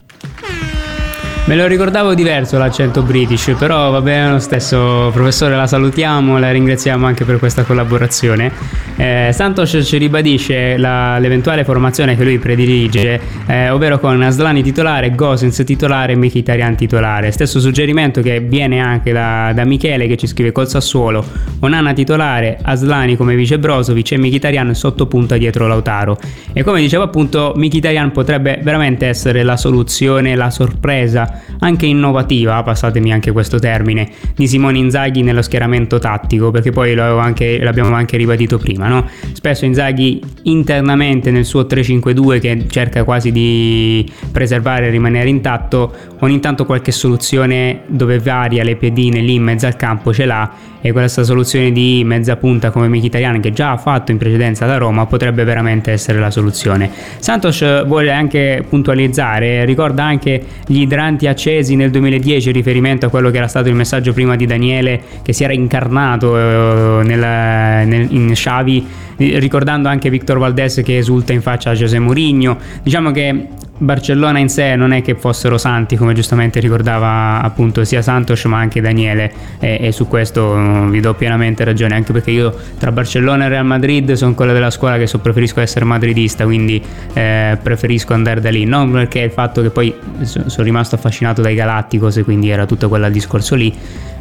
Me lo ricordavo diverso l'accento british, però va bene lo stesso. Professore, la salutiamo, la ringraziamo anche per questa collaborazione. Eh, Santos ci ribadisce la, l'eventuale formazione che lui predilige, eh, ovvero con Aslani titolare, Gosens titolare e Mkhitaryan titolare. Stesso suggerimento che viene anche da, da, Michele che ci scrive col Sassuolo, Onana titolare, Aslani come vice Brozovic e Mkhitaryan sotto punta dietro Lautaro. E come dicevo appunto, Mkhitaryan potrebbe veramente essere la soluzione, la sorpresa anche innovativa, passatemi anche questo termine, di Simone Inzaghi nello schieramento tattico, perché poi anche, l'abbiamo anche ribadito prima, no? Spesso Inzaghi internamente nel suo 3-5-2 che cerca quasi di preservare e rimanere intatto, ogni tanto qualche soluzione dove varia le piedine lì in mezzo al campo ce l'ha e questa soluzione di mezza punta come Mkhitaryan che già ha fatto in precedenza da Roma potrebbe veramente essere la soluzione. Santos vuole anche puntualizzare, ricorda anche gli idranti accesi nel 2010 in riferimento a quello che era stato il messaggio prima di Daniele che si era incarnato eh, nel, nel, in Xavi ricordando anche Victor Valdés che esulta in faccia a José Mourinho diciamo che Barcellona in sé non è che fossero santi, come giustamente ricordava appunto sia Santos ma anche Daniele, e, e su questo um, vi do pienamente ragione, anche perché io tra Barcellona e Real Madrid sono quella della scuola che so, preferisco essere madridista, quindi eh, preferisco andare da lì, non perché il fatto che poi sono rimasto affascinato dai Galatticos e quindi era tutto quel discorso lì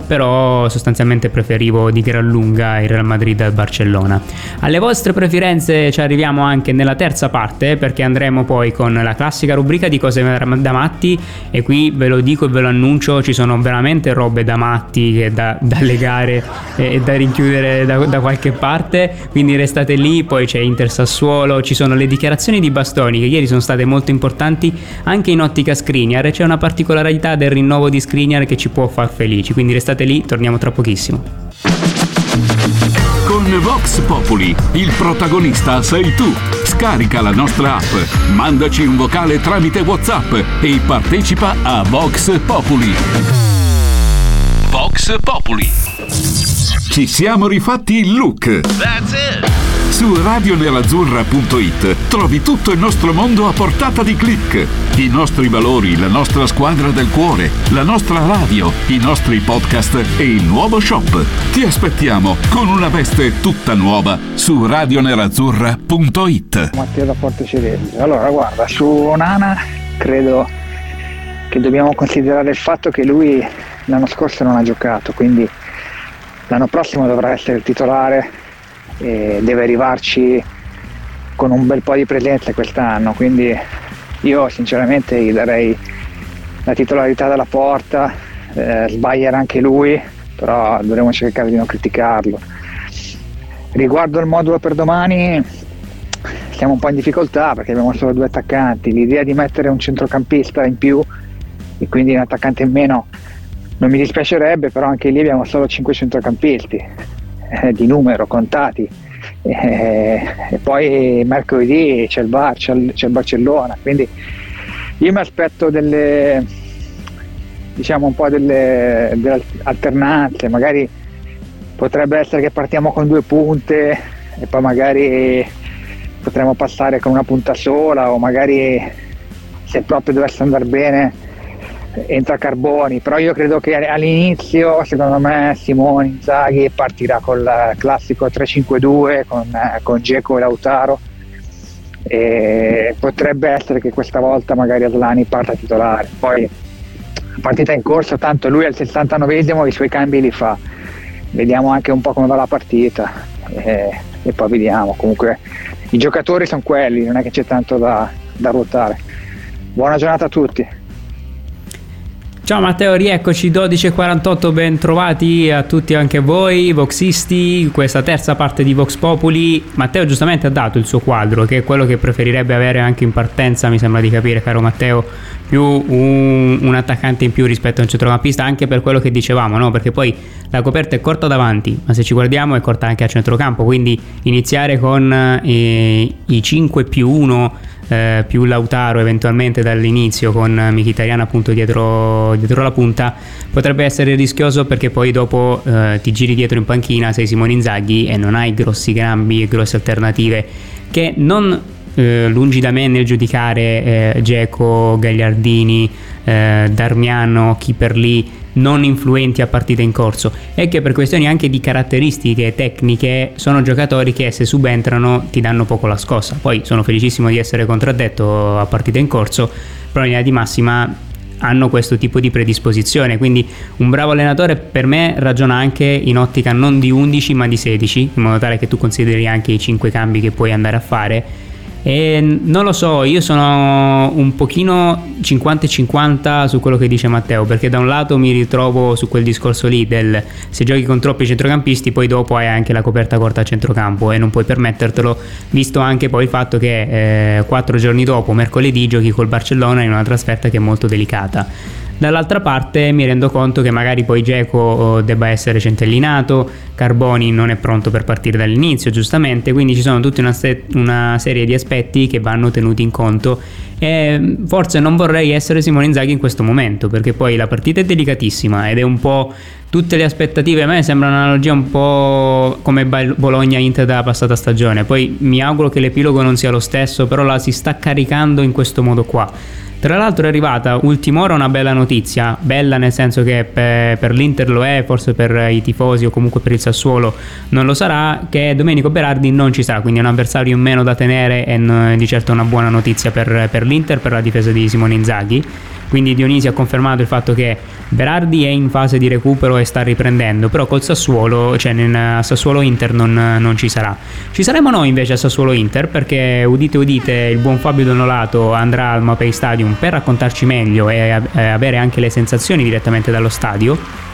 però sostanzialmente preferivo di gran lunga il Real Madrid al Barcellona. Alle vostre preferenze ci arriviamo anche nella terza parte perché andremo poi con la classica rubrica di cose da matti e qui ve lo dico e ve lo annuncio, ci sono veramente robe da matti da, da legare e da rinchiudere da, da, qualche parte, quindi restate lì, poi c'è Inter Sassuolo, ci sono le dichiarazioni di Bastoni che ieri sono state molto importanti anche in ottica Skriniar, c'è una particolarità del rinnovo di Skriniar che ci può far felici, quindi restate Restate lì, torniamo tra pochissimo. Con Vox Populi, il protagonista sei tu. Scarica la nostra app, mandaci un vocale tramite WhatsApp e partecipa a Vox Populi. Vox Populi. Ci siamo rifatti il look. That's it. Su radionerazzurra.it trovi tutto il nostro mondo a portata di clic. I nostri valori, la nostra squadra del cuore, la nostra radio, i nostri podcast e il nuovo shop. Ti aspettiamo con una veste tutta nuova su radionerazzurra.it. Matteo da Porto Cerebro. Allora, guarda, su Nana credo che dobbiamo considerare il fatto che lui l'anno scorso non ha giocato, quindi l'anno prossimo dovrà essere il titolare e deve arrivarci con un bel po' di presenza quest'anno, quindi io sinceramente gli darei la titolarità dalla porta, eh, sbaglierà anche lui, però dovremo cercare di non criticarlo. Riguardo il modulo per domani siamo un po' in difficoltà perché abbiamo solo due attaccanti, l'idea di mettere un centrocampista in più e quindi un attaccante in meno non mi dispiacerebbe, però anche lì abbiamo solo 5 centrocampisti eh, di numero contati. Eh, e poi mercoledì c'è il, Bar, c'è, il, Barcellona, quindi io mi aspetto delle diciamo un po' delle, delle alternanze, magari potrebbe essere che partiamo con due punte e poi magari potremmo passare con una punta sola o magari se proprio dovesse andare bene entra Carboni, però io credo che all'inizio secondo me Simone Inzaghi partirà col classico 3-5-2 con, con Geco e Lautaro. E potrebbe essere che questa volta magari Aslani parta titolare, poi la partita in corso, tanto lui al 69esimo i suoi cambi li fa, vediamo anche un po' come va la partita. E, e poi vediamo, comunque i giocatori sono quelli, non è che c'è tanto da, da ruotare. Buona giornata a tutti. Ciao Matteo, rieccoci 12.48, ben trovati a tutti anche voi, Voxisti, questa terza parte di Vox Populi. Matteo giustamente ha dato il suo quadro, che è quello che preferirebbe avere anche in partenza, mi sembra di capire, caro Matteo, più un, un attaccante in più rispetto a un centrocampista, anche per quello che dicevamo, no? Perché poi la coperta è corta davanti, ma se ci guardiamo è corta anche a centrocampo, quindi iniziare con eh, i 5 più 1 eh, più Lautaro eventualmente dall'inizio con Mkhitaryan appunto dietro, dietro, la punta potrebbe essere rischioso perché poi dopo eh, ti giri dietro in panchina sei Simone Inzaghi e non hai grossi gambi e grosse alternative che non eh, lungi da me nel giudicare eh, Geco, Gagliardini, eh, Darmiano, chi per lì non influenti a partita in corso. E che per questioni anche di caratteristiche tecniche sono giocatori che se subentrano ti danno poco la scossa. Poi sono felicissimo di essere contraddetto a partita in corso, però in linea di massima hanno questo tipo di predisposizione, quindi un bravo allenatore per me ragiona anche in ottica non di 11 ma di 16, in modo tale che tu consideri anche i 5 cambi che puoi andare a fare e non lo so, io sono un pochino 50-50 su quello che dice Matteo, perché da un lato mi ritrovo su quel discorso lì del se giochi con troppi centrocampisti, poi dopo hai anche la coperta corta a centrocampo e non puoi permettertelo, visto anche poi il fatto che eh, quattro giorni dopo, mercoledì, giochi col Barcellona in una trasferta che è molto delicata. Dall'altra parte mi rendo conto che magari poi Geco oh, debba essere centellinato, Carboni non è pronto per partire dall'inizio, giustamente, quindi ci sono tutta una, se- una serie di aspetti che vanno tenuti in conto e forse non vorrei essere Simone Inzaghi in questo momento, perché poi la partita è delicatissima ed è un po' tutte le aspettative, a me sembra un'analogia un po' come Bologna-Inter della passata stagione, poi mi auguro che l'epilogo non sia lo stesso, però la si sta caricando in questo modo qua. Tra l'altro è arrivata ultima ora una bella notizia, bella nel senso che per, per, l'Inter lo è, forse per i tifosi o comunque per il Sassuolo non lo sarà, che Domenico Berardi non ci sarà, quindi è un avversario in meno da tenere e di certo una buona notizia per, per l'Inter, per la difesa di Simone Inzaghi. Quindi Dionisi ha confermato il fatto che Berardi è in fase di recupero e sta riprendendo, però col Sassuolo, cioè nel Sassuolo Inter non, non ci sarà. Ci saremo noi invece a Sassuolo Inter perché udite udite il buon Fabio Donolato andrà al Mapei Stadium per raccontarci meglio e avere anche le sensazioni direttamente dallo stadio.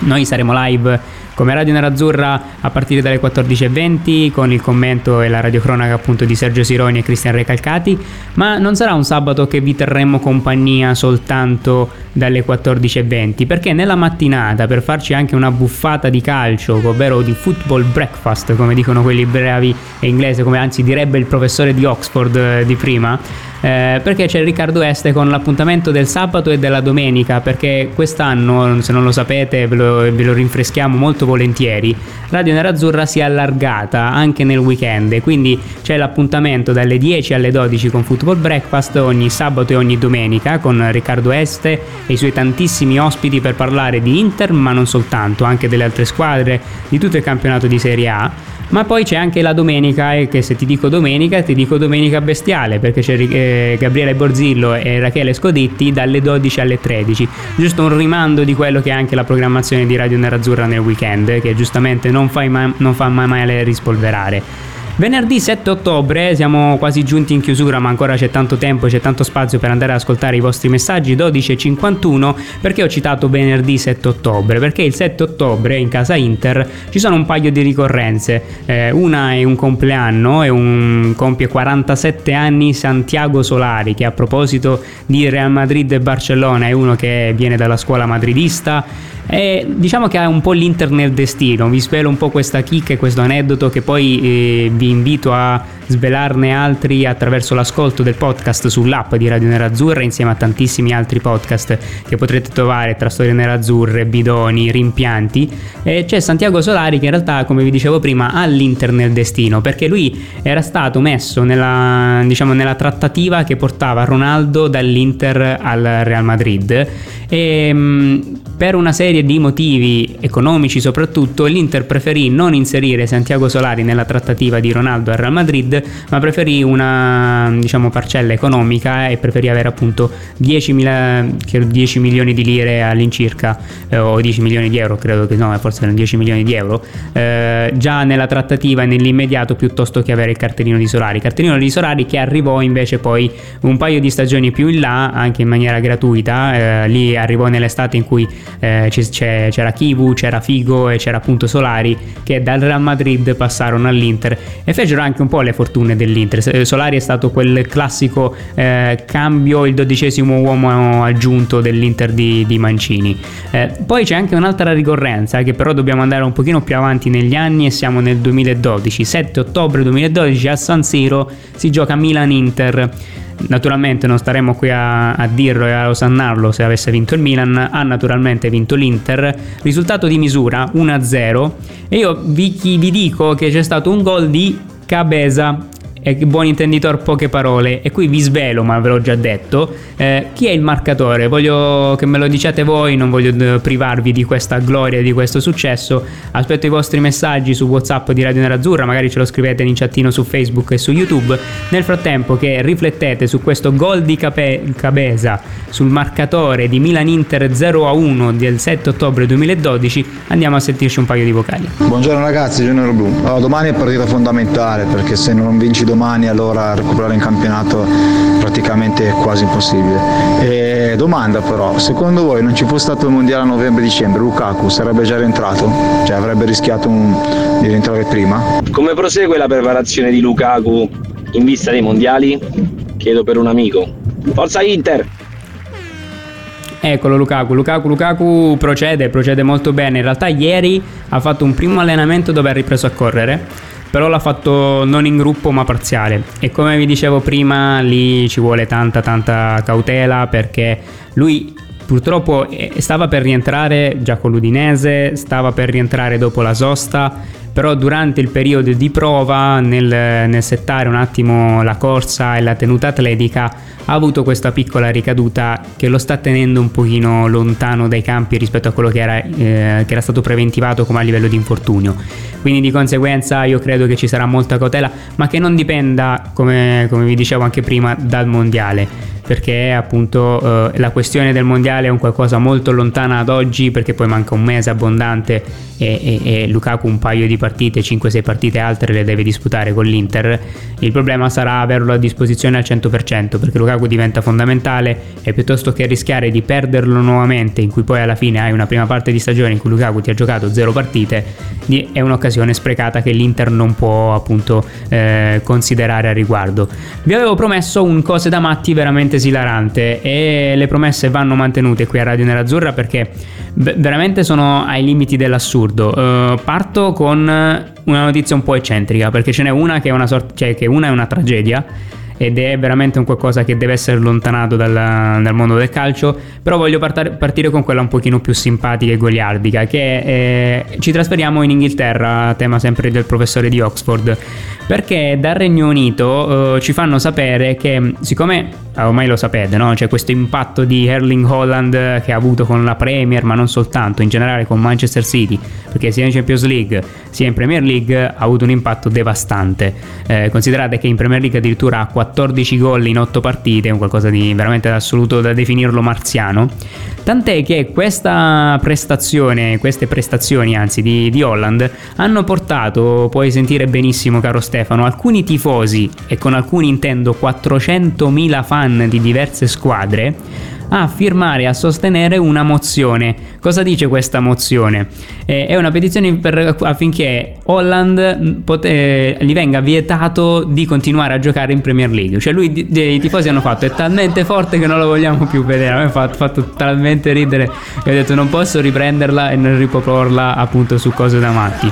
Noi saremo live come Radio Nerazzurra a partire dalle 14.20 con il commento e la radiocronaca appunto di Sergio Sironi e Cristian Recalcati, ma non sarà un sabato che vi terremo compagnia soltanto dalle 14.20 perché nella mattinata per farci anche una buffata di calcio, ovvero di football breakfast come dicono quelli bravi e inglese, come anzi direbbe il professore di Oxford eh, di prima, eh, perché c'è Riccardo Este con l'appuntamento del sabato e della domenica, perché quest'anno, se non lo sapete, ve lo, ve lo rinfreschiamo molto volentieri, Radio Nerazzurra si è allargata anche nel weekend, quindi c'è l'appuntamento dalle 10 alle 12 con Football Breakfast ogni sabato e ogni domenica con Riccardo Este e i suoi tantissimi ospiti per parlare di Inter, ma non soltanto, anche delle altre squadre, di tutto il campionato di Serie A. Ma poi c'è anche la domenica, e che se ti dico domenica, ti dico domenica bestiale, perché c'è eh, Gabriele Borzillo e Rachele Scoditti dalle 12 alle 13. Giusto un rimando di quello che è anche la programmazione di Radio Nerazzurra nel weekend, che giustamente non, mai, non fa mai male rispolverare. Venerdì 7 ottobre, siamo quasi giunti in chiusura, ma ancora c'è tanto tempo, c'è tanto spazio per andare ad ascoltare i vostri messaggi. 12.51 perché ho citato venerdì 7 ottobre? Perché il 7 ottobre in casa Inter ci sono un paio di ricorrenze. Eh, una è un compleanno, è un compie 47 anni Santiago Solari, che a proposito di Real Madrid e Barcellona è uno che viene dalla scuola madridista e diciamo che ha un po' l'Inter nel destino. Vi svelo un po' questa chicca e questo aneddoto che poi eh, vi invito a svelarne altri attraverso l'ascolto del podcast sull'app di Radio Nerazzurra insieme a tantissimi altri podcast che potrete trovare tra storie nerazzurre, bidoni, rimpianti. E c'è Santiago Solari che in realtà, come vi dicevo prima, ha l'Inter nel destino perché lui era stato messo nella, diciamo, nella trattativa che portava Ronaldo dall'Inter al Real Madrid e mm, per una serie di motivi economici soprattutto l'Inter preferì non inserire Santiago Solari nella trattativa di Ronaldo al Real Madrid ma preferì una diciamo parcella economica e preferì avere appunto 10, mila, 10 milioni di lire all'incirca eh, o 10 milioni di euro credo che no forse erano 10 milioni di euro eh, già nella trattativa e nell'immediato piuttosto che avere il cartellino di Solari. Cartellino di Solari che arrivò invece poi un paio di stagioni più in là anche in maniera gratuita eh, lì arrivò nell'estate in cui eh, c'era Kivu, c'era Figo e c'era appunto Solari che dal Real Madrid passarono all'Inter e fecero anche un po' le fortune dell'Inter. Solari è stato quel classico eh, cambio, il dodicesimo uomo aggiunto dell'Inter di, di Mancini. Eh, poi c'è anche un'altra ricorrenza che però dobbiamo andare un pochino più avanti negli anni e siamo nel 2012, 7 ottobre 2012 a San Siro si gioca Milan-Inter. Naturalmente non staremo qui a, a, dirlo e a osannarlo se avesse vinto il Milan, ha naturalmente vinto l'Inter, risultato di misura 1-0 e io vi, vi dico che c'è stato un gol di Cabeza e buon intenditor poche parole. E qui vi svelo ma ve l'ho già detto eh, chi è il marcatore? Voglio che me lo diciate voi non voglio privarvi di questa gloria di questo successo. Aspetto i vostri messaggi su whatsapp di Radio Nerazzurra magari ce lo scrivete in chattino su facebook e su youtube. Nel frattempo che riflettete su questo gol di Cape- Cabeza sul marcatore di Milan Inter 0 a 1 del 7 ottobre 2012 andiamo a sentirci un paio di vocali. Buongiorno ragazzi Junior Blu allora, domani è partita fondamentale perché se non vinci domani domani allora recuperare in campionato praticamente è quasi impossibile. E domanda però, secondo voi non ci fosse stato il mondiale a novembre-dicembre, Lukaku sarebbe già rientrato? Cioè avrebbe rischiato un... di rientrare prima? Come prosegue la preparazione di Lukaku in vista dei mondiali? Chiedo per un amico. Forza Inter! Eccolo Lukaku, Lukaku, Lukaku procede, procede molto bene. In realtà ieri ha fatto un primo allenamento dove ha ripreso a correre però l'ha fatto non in gruppo ma parziale. E come vi dicevo prima lì ci vuole tanta tanta cautela perché lui purtroppo eh, stava per rientrare già con l'Udinese, stava per rientrare dopo la sosta, però durante il periodo di prova, nel, nel, settare un attimo la corsa e la tenuta atletica, ha avuto questa piccola ricaduta che lo sta tenendo un pochino lontano dai campi rispetto a quello che era, eh, che era stato preventivato come a livello di infortunio. Quindi di conseguenza io credo che ci sarà molta cautela, ma che non dipenda, come, come vi dicevo anche prima, dal mondiale perché appunto eh, la questione del mondiale è un qualcosa molto lontana ad oggi perché poi manca un mese abbondante e, e, e Lukaku un paio di partite, 5-6 partite altre le deve disputare con l'Inter. Il problema sarà averlo a disposizione al 100% perché Lukaku diventa fondamentale e piuttosto che rischiare di perderlo nuovamente in cui poi alla fine hai una prima parte di stagione in cui Lukaku ti ha giocato 0 partite è un'occasione sprecata che l'Inter non può appunto eh, considerare a riguardo. Vi avevo promesso un cose da matti veramente esilarante e le promesse vanno mantenute qui a Radio Nerazzurra perché veramente sono ai limiti dell'assurdo. Uh, parto con una notizia un po' eccentrica perché ce n'è una che è una, sorta, cioè che una è una tragedia ed è veramente un qualcosa che deve essere allontanato dal, dal mondo del calcio, però voglio partare, partire con quella un pochino più simpatica e goliardica, che eh, ci trasferiamo in Inghilterra, tema sempre del professore di Oxford, perché dal Regno Unito eh, ci fanno sapere che siccome ormai lo sapete, no? c'è questo impatto di Erling Holland che ha avuto con la Premier, ma non soltanto, in generale con Manchester City, perché sia in Champions League sia in Premier League ha avuto un impatto devastante. Eh, considerate che in Premier League addirittura ha 14 gol in 8 partite, un qualcosa di veramente assoluto da definirlo marziano. Tant'è che questa prestazione, queste prestazioni anzi di, di Holland hanno portato, puoi sentire benissimo caro Stefano, alcuni tifosi e con alcuni intendo 400.000 fan di diverse squadre a firmare, a sostenere una mozione. Cosa dice questa mozione? Eh, è una petizione per, affinché Holland pote, gli venga vietato di continuare a giocare in Premier League. Cioè lui, i tifosi hanno fatto, è talmente forte che non lo vogliamo più vedere. A me ha fatto, fatto talmente ridere che ho detto non posso riprenderla e non riproporla appunto su cose da matti.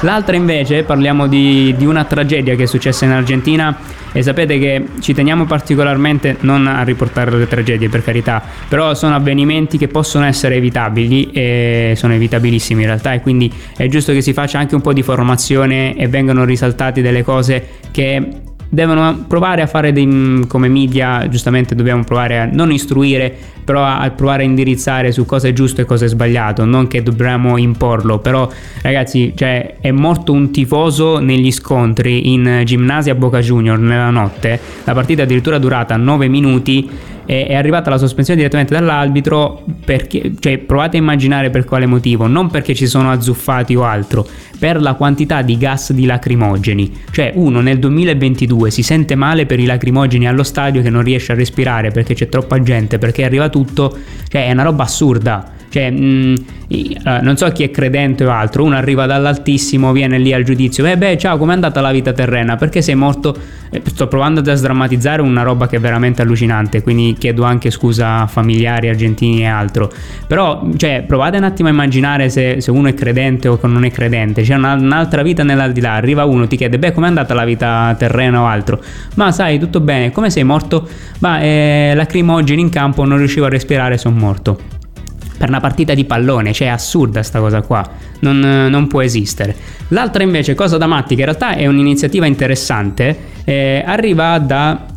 L'altra invece parliamo di, di una tragedia che è successa in Argentina e sapete che ci teniamo particolarmente non a riportare le tragedie per carità, però sono avvenimenti che possono essere evitabili e sono evitabilissimi in realtà e quindi è giusto che si faccia anche un po' di formazione e vengano risaltate delle cose che devono provare a fare dei, come media, giustamente dobbiamo provare a non istruire, però a provare a indirizzare su cosa è giusto e cosa è sbagliato, non che dobbiamo imporlo, però ragazzi, cioè, è morto un tifoso negli scontri in Gimnasia Boca Junior nella notte, la partita addirittura durata 9 minuti è arrivata la sospensione direttamente dall'arbitro perché, cioè provate a immaginare per quale motivo, non perché ci sono azzuffati o altro, per la quantità di gas di lacrimogeni. Cioè uno nel 2022 si sente male per i lacrimogeni allo stadio che non riesce a respirare perché c'è troppa gente, perché arriva tutto, cioè è una roba assurda. Cioè, mh, uh, non so chi è credente o altro, uno arriva dall'altissimo, viene lì al giudizio, eh beh ciao, com'è andata la vita terrena? Perché sei morto? Eh, sto provando a sdrammatizzare una roba che è veramente allucinante, quindi chiedo anche scusa a familiari argentini e altro. Però, cioè, provate un attimo a immaginare se, se uno è credente o non è credente, c'è una, un'altra vita nell'aldilà, arriva uno, ti chiede, beh com'è andata la vita terrena o altro? Ma sai, tutto bene, come sei morto? Ma eh, lacrimogeni in campo, non riuscivo a respirare, sono morto per una partita di pallone, cioè è assurda sta cosa qua, non, non, può esistere. L'altra invece, cosa da matti, che in realtà è un'iniziativa interessante, eh, arriva da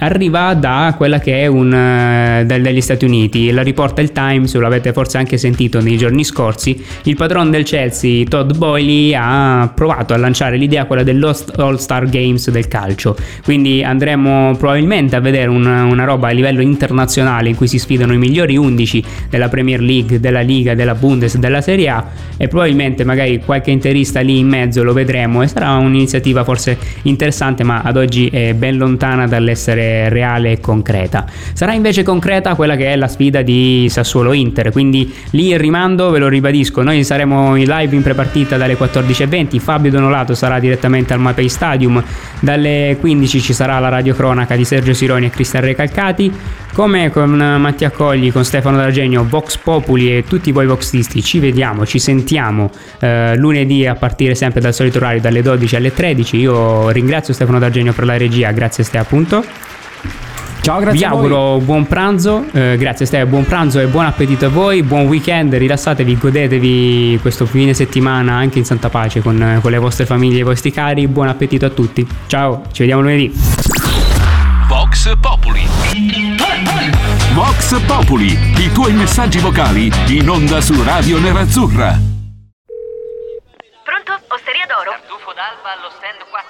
arriva da quella che è un uh, degli Stati Uniti, la riporta il Times, lo avete forse anche sentito nei giorni scorsi, il padrone del Chelsea, Todd Boyley, ha provato a lanciare l'idea quella dell'All Star Games del calcio, quindi andremo probabilmente a vedere una, una roba a livello internazionale in cui si sfidano i migliori 11 della Premier League, della Liga, della Bundes, della Serie A. E probabilmente magari qualche interista lì in mezzo lo vedremo. E sarà un'iniziativa forse interessante ma ad oggi è ben lontana dall'essere reale e concreta. Sarà invece concreta quella che è la sfida di Sassuolo-Inter, quindi lì il rimando ve lo ribadisco, noi saremo in live in prepartita dalle 14.20, Fabio Donolato sarà direttamente al Mapei Stadium, dalle 15 ci sarà la radiocronaca di Sergio Sironi e Cristian Recalcati, come con Mattia Cogli, con Stefano D'Argenio, Vox Populi e tutti voi voxisti, ci vediamo, ci sentiamo eh, lunedì a partire sempre dal solito orario dalle 12 alle 13. Io ringrazio Stefano D'Argenio per la regia, grazie a te appunto. Ciao, grazie. Vi auguro buon pranzo, eh, grazie Steve, buon pranzo e buon appetito a voi, buon weekend, rilassatevi, godetevi questo fine settimana anche in santa pace con, con le vostre famiglie e i vostri cari, buon appetito a tutti. Ciao, ci vediamo lunedì. Vox Populi. Vox Populi, i tuoi messaggi vocali in onda su Radio Nerazzurra. Pronto? Osteria d'oro? Tartufo d'alba allo stand 4.